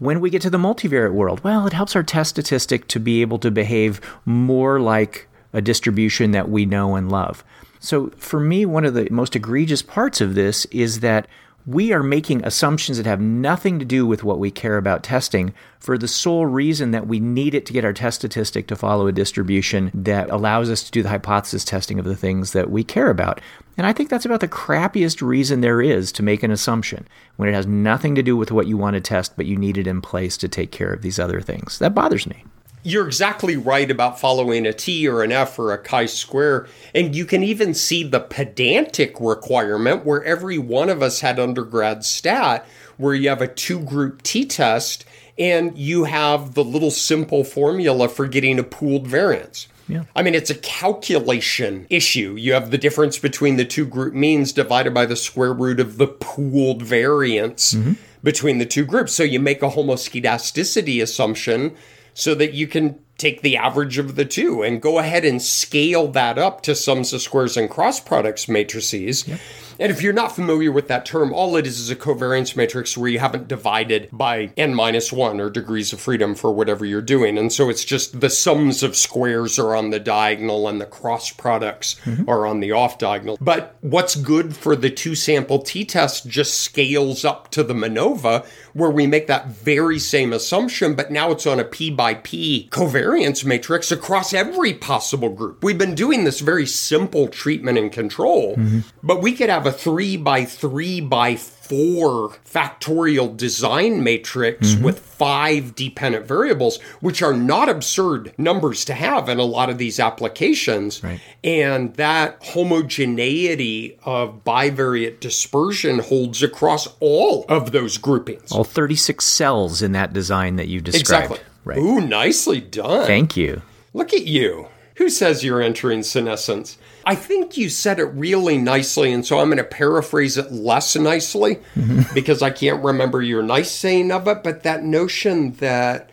Speaker 2: When we get to the multivariate world, well, it helps our test statistic to be able to behave more like a distribution that we know and love. So, for me, one of the most egregious parts of this is that we are making assumptions that have nothing to do with what we care about testing for the sole reason that we need it to get our test statistic to follow a distribution that allows us to do the hypothesis testing of the things that we care about. And I think that's about the crappiest reason there is to make an assumption when it has nothing to do with what you want to test, but you need it in place to take care of these other things. That bothers me.
Speaker 1: You're exactly right about following a T or an F or a chi-square. And you can even see the pedantic requirement where every one of us had undergrad stat, where you have a two group T test and you have the little simple formula for getting a pooled variance.
Speaker 2: Yeah.
Speaker 1: I mean, it's a calculation issue. You have the difference between the two group means divided by the square root of the pooled variance mm-hmm. between the two groups. So you make a homoscedasticity assumption so that you can take the average of the two and go ahead and scale that up to sums of squares and cross products matrices. Yep. And if you're not familiar with that term, all it is is a covariance matrix where you haven't divided by n minus one or degrees of freedom for whatever you're doing. And so it's just the sums of squares are on the diagonal and the cross products mm-hmm. are on the off diagonal. But what's good for the two sample t test just scales up to the MANOVA where we make that very same assumption, but now it's on a p by p covariance matrix across every possible group. We've been doing this very simple treatment and control, mm-hmm. but we could have have a three by three by four factorial design matrix mm-hmm. with five dependent variables, which are not absurd numbers to have in a lot of these applications.
Speaker 2: Right.
Speaker 1: And that homogeneity of bivariate dispersion holds across all of those groupings.
Speaker 2: All 36 cells in that design that you described.
Speaker 1: Exactly. Right. Ooh, nicely done.
Speaker 2: Thank you.
Speaker 1: Look at you. Who says you're entering senescence? I think you said it really nicely, and so I'm going to paraphrase it less nicely mm-hmm. because I can't remember your nice saying of it. But that notion that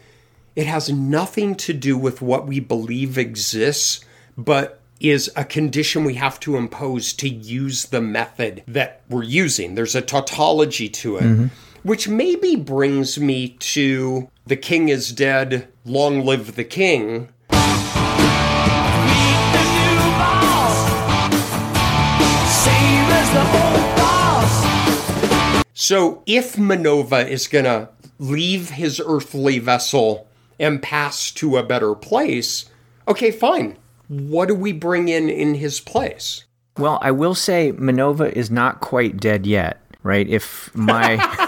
Speaker 1: it has nothing to do with what we believe exists, but is a condition we have to impose to use the method that we're using. There's a tautology to it, mm-hmm. which maybe brings me to the king is dead, long live the king So if MANOVA is going to leave his earthly vessel and pass to a better place, okay, fine. What do we bring in in his place?
Speaker 2: Well, I will say Manova is not quite dead yet, right? If my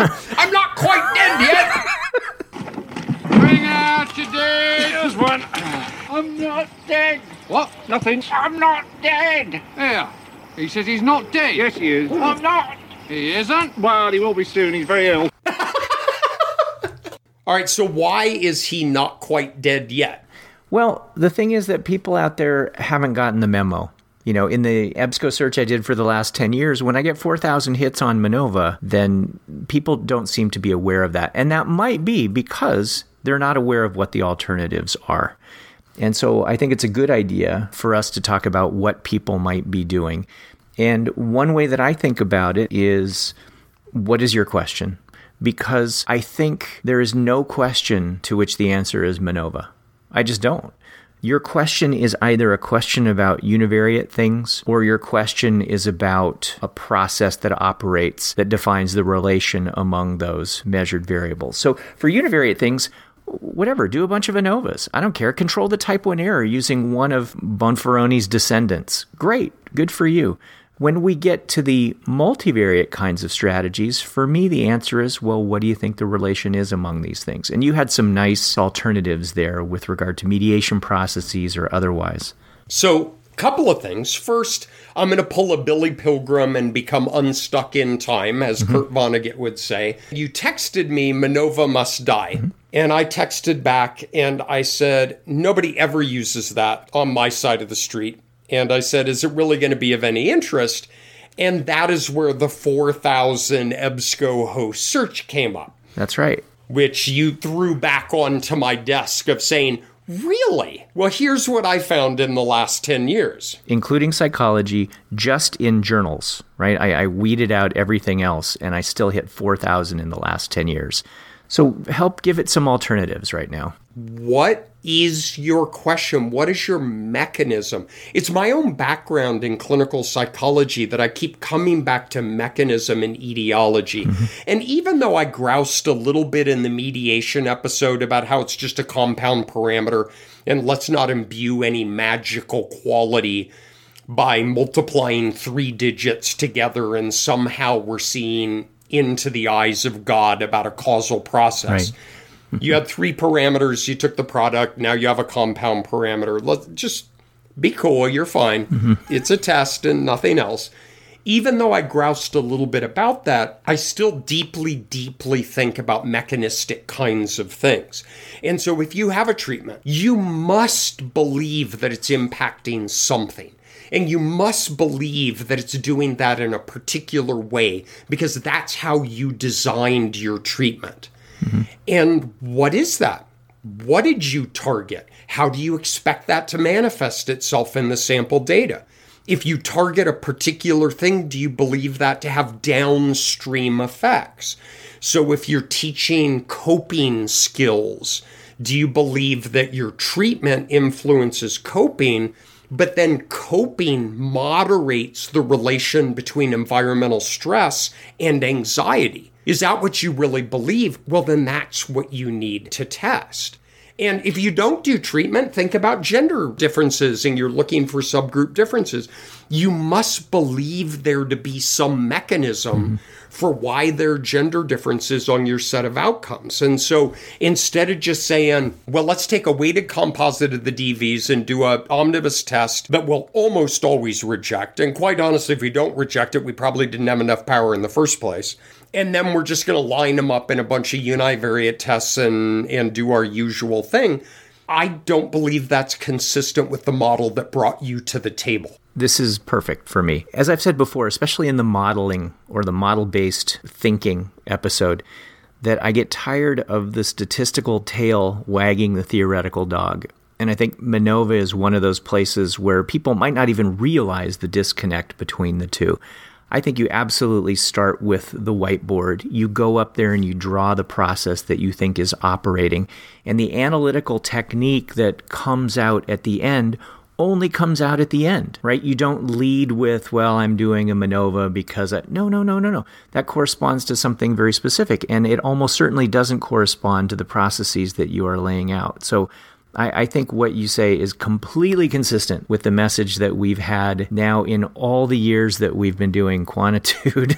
Speaker 1: I'm not quite dead yet.
Speaker 7: Bring out your dead. Here's one. I'm not dead. What? Nothing. I'm not dead. Yeah. He says he's not dead. Yes, he is. I'm not. He isn't. Well, he will be soon. He's very ill.
Speaker 1: All right, so why is he not quite dead yet?
Speaker 2: Well, the thing is that people out there haven't gotten the memo. You know, in the EBSCO search I did for the last 10 years, when I get 4,000 hits on Manova, then people don't seem to be aware of that. And that might be because they're not aware of what the alternatives are. And so I think it's a good idea for us to talk about what people might be doing. And one way that I think about it is what is your question? Because I think there is no question to which the answer is Manova. I just don't. Your question is either a question about univariate things or your question is about a process that operates that defines the relation among those measured variables. So for univariate things, whatever, do a bunch of ANOVAs. I don't care. Control the type 1 error using one of Bonferroni's descendants. Great. Good for you. When we get to the multivariate kinds of strategies, for me, the answer is well, what do you think the relation is among these things? And you had some nice alternatives there with regard to mediation processes or otherwise.
Speaker 1: So, couple of things. First, I'm going to pull a Billy Pilgrim and become unstuck in time, as mm-hmm. Kurt Vonnegut would say. You texted me, Manova must die. Mm-hmm. And I texted back and I said, nobody ever uses that on my side of the street. And I said, Is it really going to be of any interest? And that is where the 4,000 EBSCO host search came up.
Speaker 2: That's right.
Speaker 1: Which you threw back onto my desk of saying, Really? Well, here's what I found in the last 10 years.
Speaker 2: Including psychology, just in journals, right? I, I weeded out everything else and I still hit 4,000 in the last 10 years. So help give it some alternatives right now.
Speaker 1: What is your question? What is your mechanism? It's my own background in clinical psychology that I keep coming back to mechanism and etiology. Mm-hmm. And even though I groused a little bit in the mediation episode about how it's just a compound parameter and let's not imbue any magical quality by multiplying three digits together and somehow we're seeing into the eyes of God about a causal process. Right. you had three parameters, you took the product, now you have a compound parameter. Let's just be cool, you're fine. Mm-hmm. It's a test and nothing else. Even though I groused a little bit about that, I still deeply, deeply think about mechanistic kinds of things. And so if you have a treatment, you must believe that it's impacting something. And you must believe that it's doing that in a particular way because that's how you designed your treatment. And what is that? What did you target? How do you expect that to manifest itself in the sample data? If you target a particular thing, do you believe that to have downstream effects? So if you're teaching coping skills, do you believe that your treatment influences coping? but then coping moderates the relation between environmental stress and anxiety. Is that what you really believe? Well, then that's what you need to test. And if you don't do treatment, think about gender differences and you're looking for subgroup differences. You must believe there to be some mechanism mm-hmm for why there are gender differences on your set of outcomes. And so instead of just saying, well, let's take a weighted composite of the DVs and do a omnibus test that we'll almost always reject. And quite honestly, if we don't reject it, we probably didn't have enough power in the first place. And then we're just going to line them up in a bunch of univariate tests and, and do our usual thing. I don't believe that's consistent with the model that brought you to the table.
Speaker 2: This is perfect for me. As I've said before, especially in the modeling or the model based thinking episode, that I get tired of the statistical tail wagging the theoretical dog. And I think Manova is one of those places where people might not even realize the disconnect between the two. I think you absolutely start with the whiteboard. You go up there and you draw the process that you think is operating. And the analytical technique that comes out at the end only comes out at the end, right? You don't lead with, well, I'm doing a Manova because I, no, no, no, no, no. That corresponds to something very specific. And it almost certainly doesn't correspond to the processes that you are laying out. So I, I, think what you say is completely consistent with the message that we've had now in all the years that we've been doing Quantitude.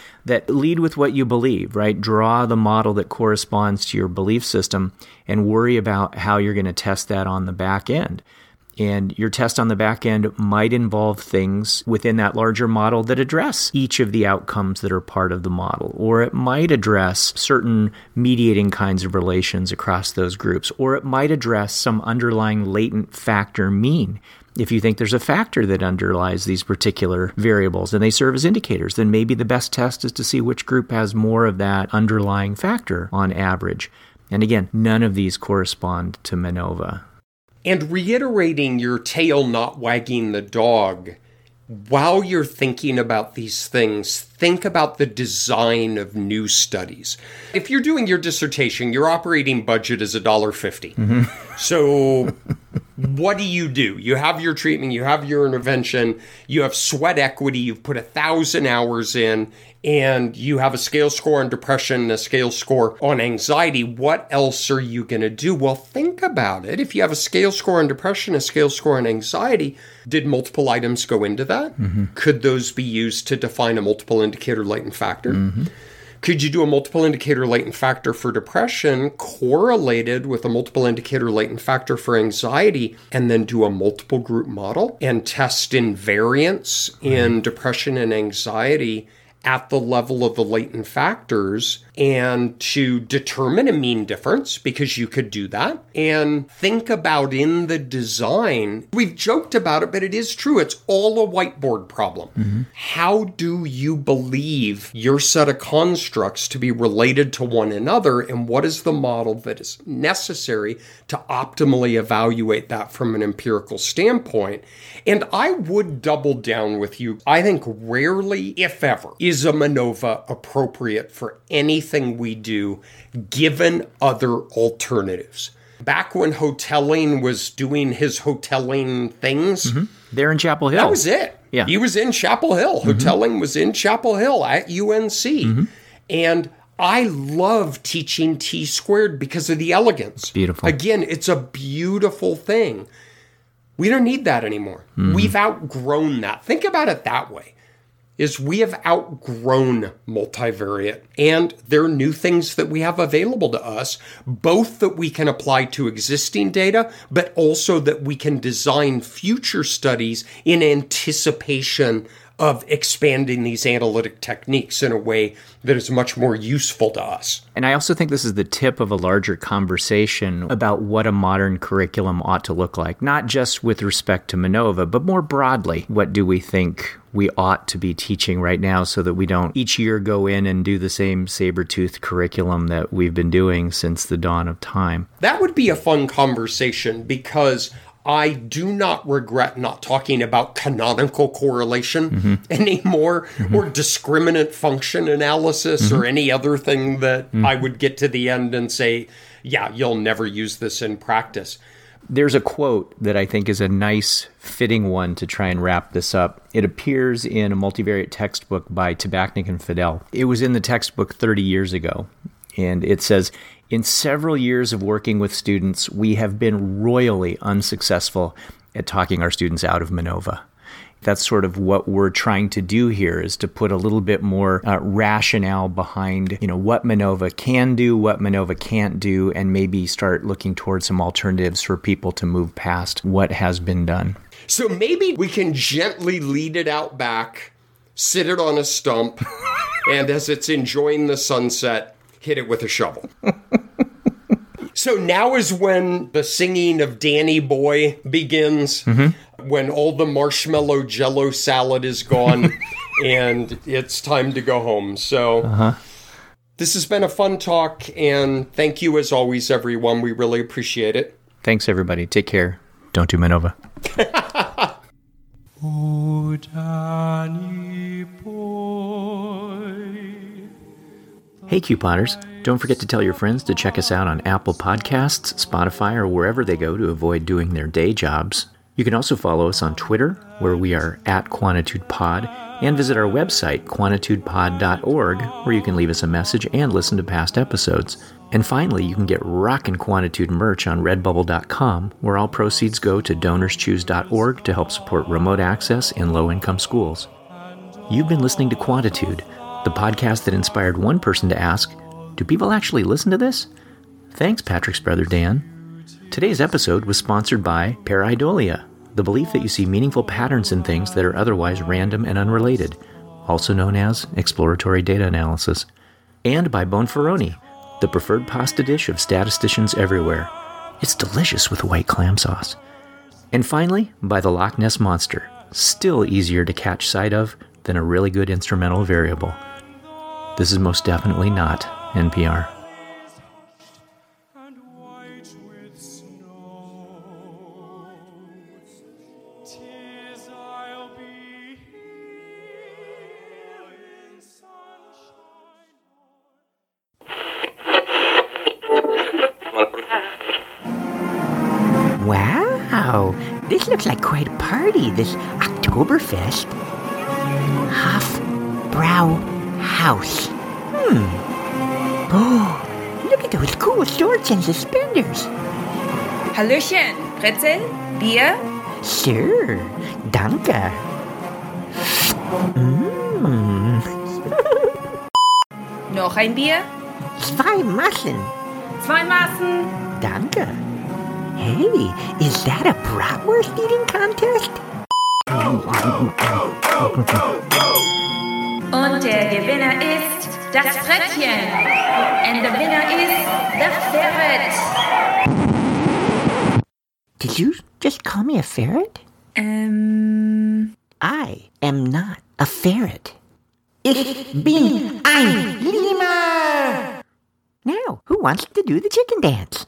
Speaker 2: that lead with what you believe, right? Draw the model that corresponds to your belief system and worry about how you're going to test that on the back end. And your test on the back end might involve things within that larger model that address each of the outcomes that are part of the model. Or it might address certain mediating kinds of relations across those groups. Or it might address some underlying latent factor mean. If you think there's a factor that underlies these particular variables and they serve as indicators, then maybe the best test is to see which group has more of that underlying factor on average. And again, none of these correspond to MANOVA.
Speaker 1: And reiterating your tail not wagging the dog, while you're thinking about these things, think about the design of new studies. If you're doing your dissertation, your operating budget is $1.50. Mm-hmm. So, what do you do? You have your treatment, you have your intervention, you have sweat equity, you've put a thousand hours in, and you have a scale score on depression, a scale score on anxiety, what else are you going to do? Well, think about it. If you have a scale score on depression, a scale score on anxiety, did multiple items go into that? Mm-hmm. Could those be used to define a multiple indicator latent factor? Mm-hmm. Could you do a multiple indicator latent factor for depression correlated with a multiple indicator latent factor for anxiety and then do a multiple group model and test invariance in depression and anxiety at the level of the latent factors and to determine a mean difference because you could do that and think about in the design. We've joked about it, but it is true. It's all a whiteboard problem. Mm-hmm. How do you believe your set of constructs to be related to one another? And what is the model that is necessary to optimally evaluate that from an empirical standpoint? And I would double down with you. I think rarely, if ever, is a MANOVA appropriate for anything we do given other alternatives. Back when Hotelling was doing his Hotelling things, mm-hmm.
Speaker 2: there in Chapel Hill.
Speaker 1: That was it. Yeah. He was in Chapel Hill. Mm-hmm. Hotelling was in Chapel Hill at UNC. Mm-hmm. And I love teaching T squared because of the elegance.
Speaker 2: Beautiful.
Speaker 1: Again, it's a beautiful thing. We don't need that anymore. Mm-hmm. We've outgrown that. Think about it that way is we have outgrown multivariate and there are new things that we have available to us, both that we can apply to existing data, but also that we can design future studies in anticipation of expanding these analytic techniques in a way that is much more useful to us.
Speaker 2: And I also think this is the tip of a larger conversation about what a modern curriculum ought to look like, not just with respect to MANOVA, but more broadly. What do we think we ought to be teaching right now so that we don't each year go in and do the same saber tooth curriculum that we've been doing since the dawn of time?
Speaker 1: That would be a fun conversation because I do not regret not talking about canonical correlation mm-hmm. anymore mm-hmm. or discriminant function analysis mm-hmm. or any other thing that mm-hmm. I would get to the end and say, yeah, you'll never use this in practice.
Speaker 2: There's a quote that I think is a nice, fitting one to try and wrap this up. It appears in a multivariate textbook by Tabachnick and Fidell. It was in the textbook 30 years ago. And it says, in several years of working with students, we have been royally unsuccessful at talking our students out of MANOVA. That's sort of what we're trying to do here is to put a little bit more uh, rationale behind, you know, what MANOVA can do, what MANOVA can't do, and maybe start looking towards some alternatives for people to move past what has been done.
Speaker 1: So maybe we can gently lead it out back, sit it on a stump, and as it's enjoying the sunset, hit it with a shovel. so now is when the singing of Danny Boy begins, mm-hmm. when all the marshmallow jello salad is gone and it's time to go home. So. Uh-huh. This has been a fun talk, and thank you as always, everyone. We really appreciate it.
Speaker 2: Thanks, everybody. Take care. Don't do MANOVA. oh, Danny boy. Hey, couponers. Don't forget to tell your friends to check us out on Apple Podcasts, Spotify, or wherever they go to avoid doing their day jobs. You can also follow us on Twitter, where we are at QuantitudePod, and visit our website, quantitudepod.org, where you can leave us a message and listen to past episodes. And finally, you can get Rockin' Quantitude merch on redbubble.com, where all proceeds go to donorschoose.org to help support remote access in low income schools. You've been listening to Quantitude, the podcast that inspired one person to ask, Do people actually listen to this? Thanks, Patrick's brother Dan. Today's episode was sponsored by Pareidolia, the belief that you see meaningful patterns in things that are otherwise random and unrelated, also known as exploratory data analysis, and by Bonferroni, the preferred pasta dish of statisticians everywhere. It's delicious with white clam sauce. And finally, by the Loch Ness Monster, still easier to catch sight of than a really good instrumental variable. This is most definitely not NPR.
Speaker 8: Wow, this looks like quite a party, this Oktoberfest. Half Brow House. Hmm. Oh, look at those cool shorts and suspenders.
Speaker 9: Hallöchen, Brezel? Bier?
Speaker 8: Sure, danke. Mm.
Speaker 9: Noch ein Bier?
Speaker 8: Zwei Massen.
Speaker 9: Zwei Massen.
Speaker 8: Danke. Hey, is that a bratwurst eating contest?
Speaker 9: Und der Gewinner ist das Frettchen. And the winner is the ferret.
Speaker 8: Did you just call me a ferret?
Speaker 9: Ähm,
Speaker 8: I am not a ferret. Ich bin ein Lemur! Now, who wants to do the chicken dance?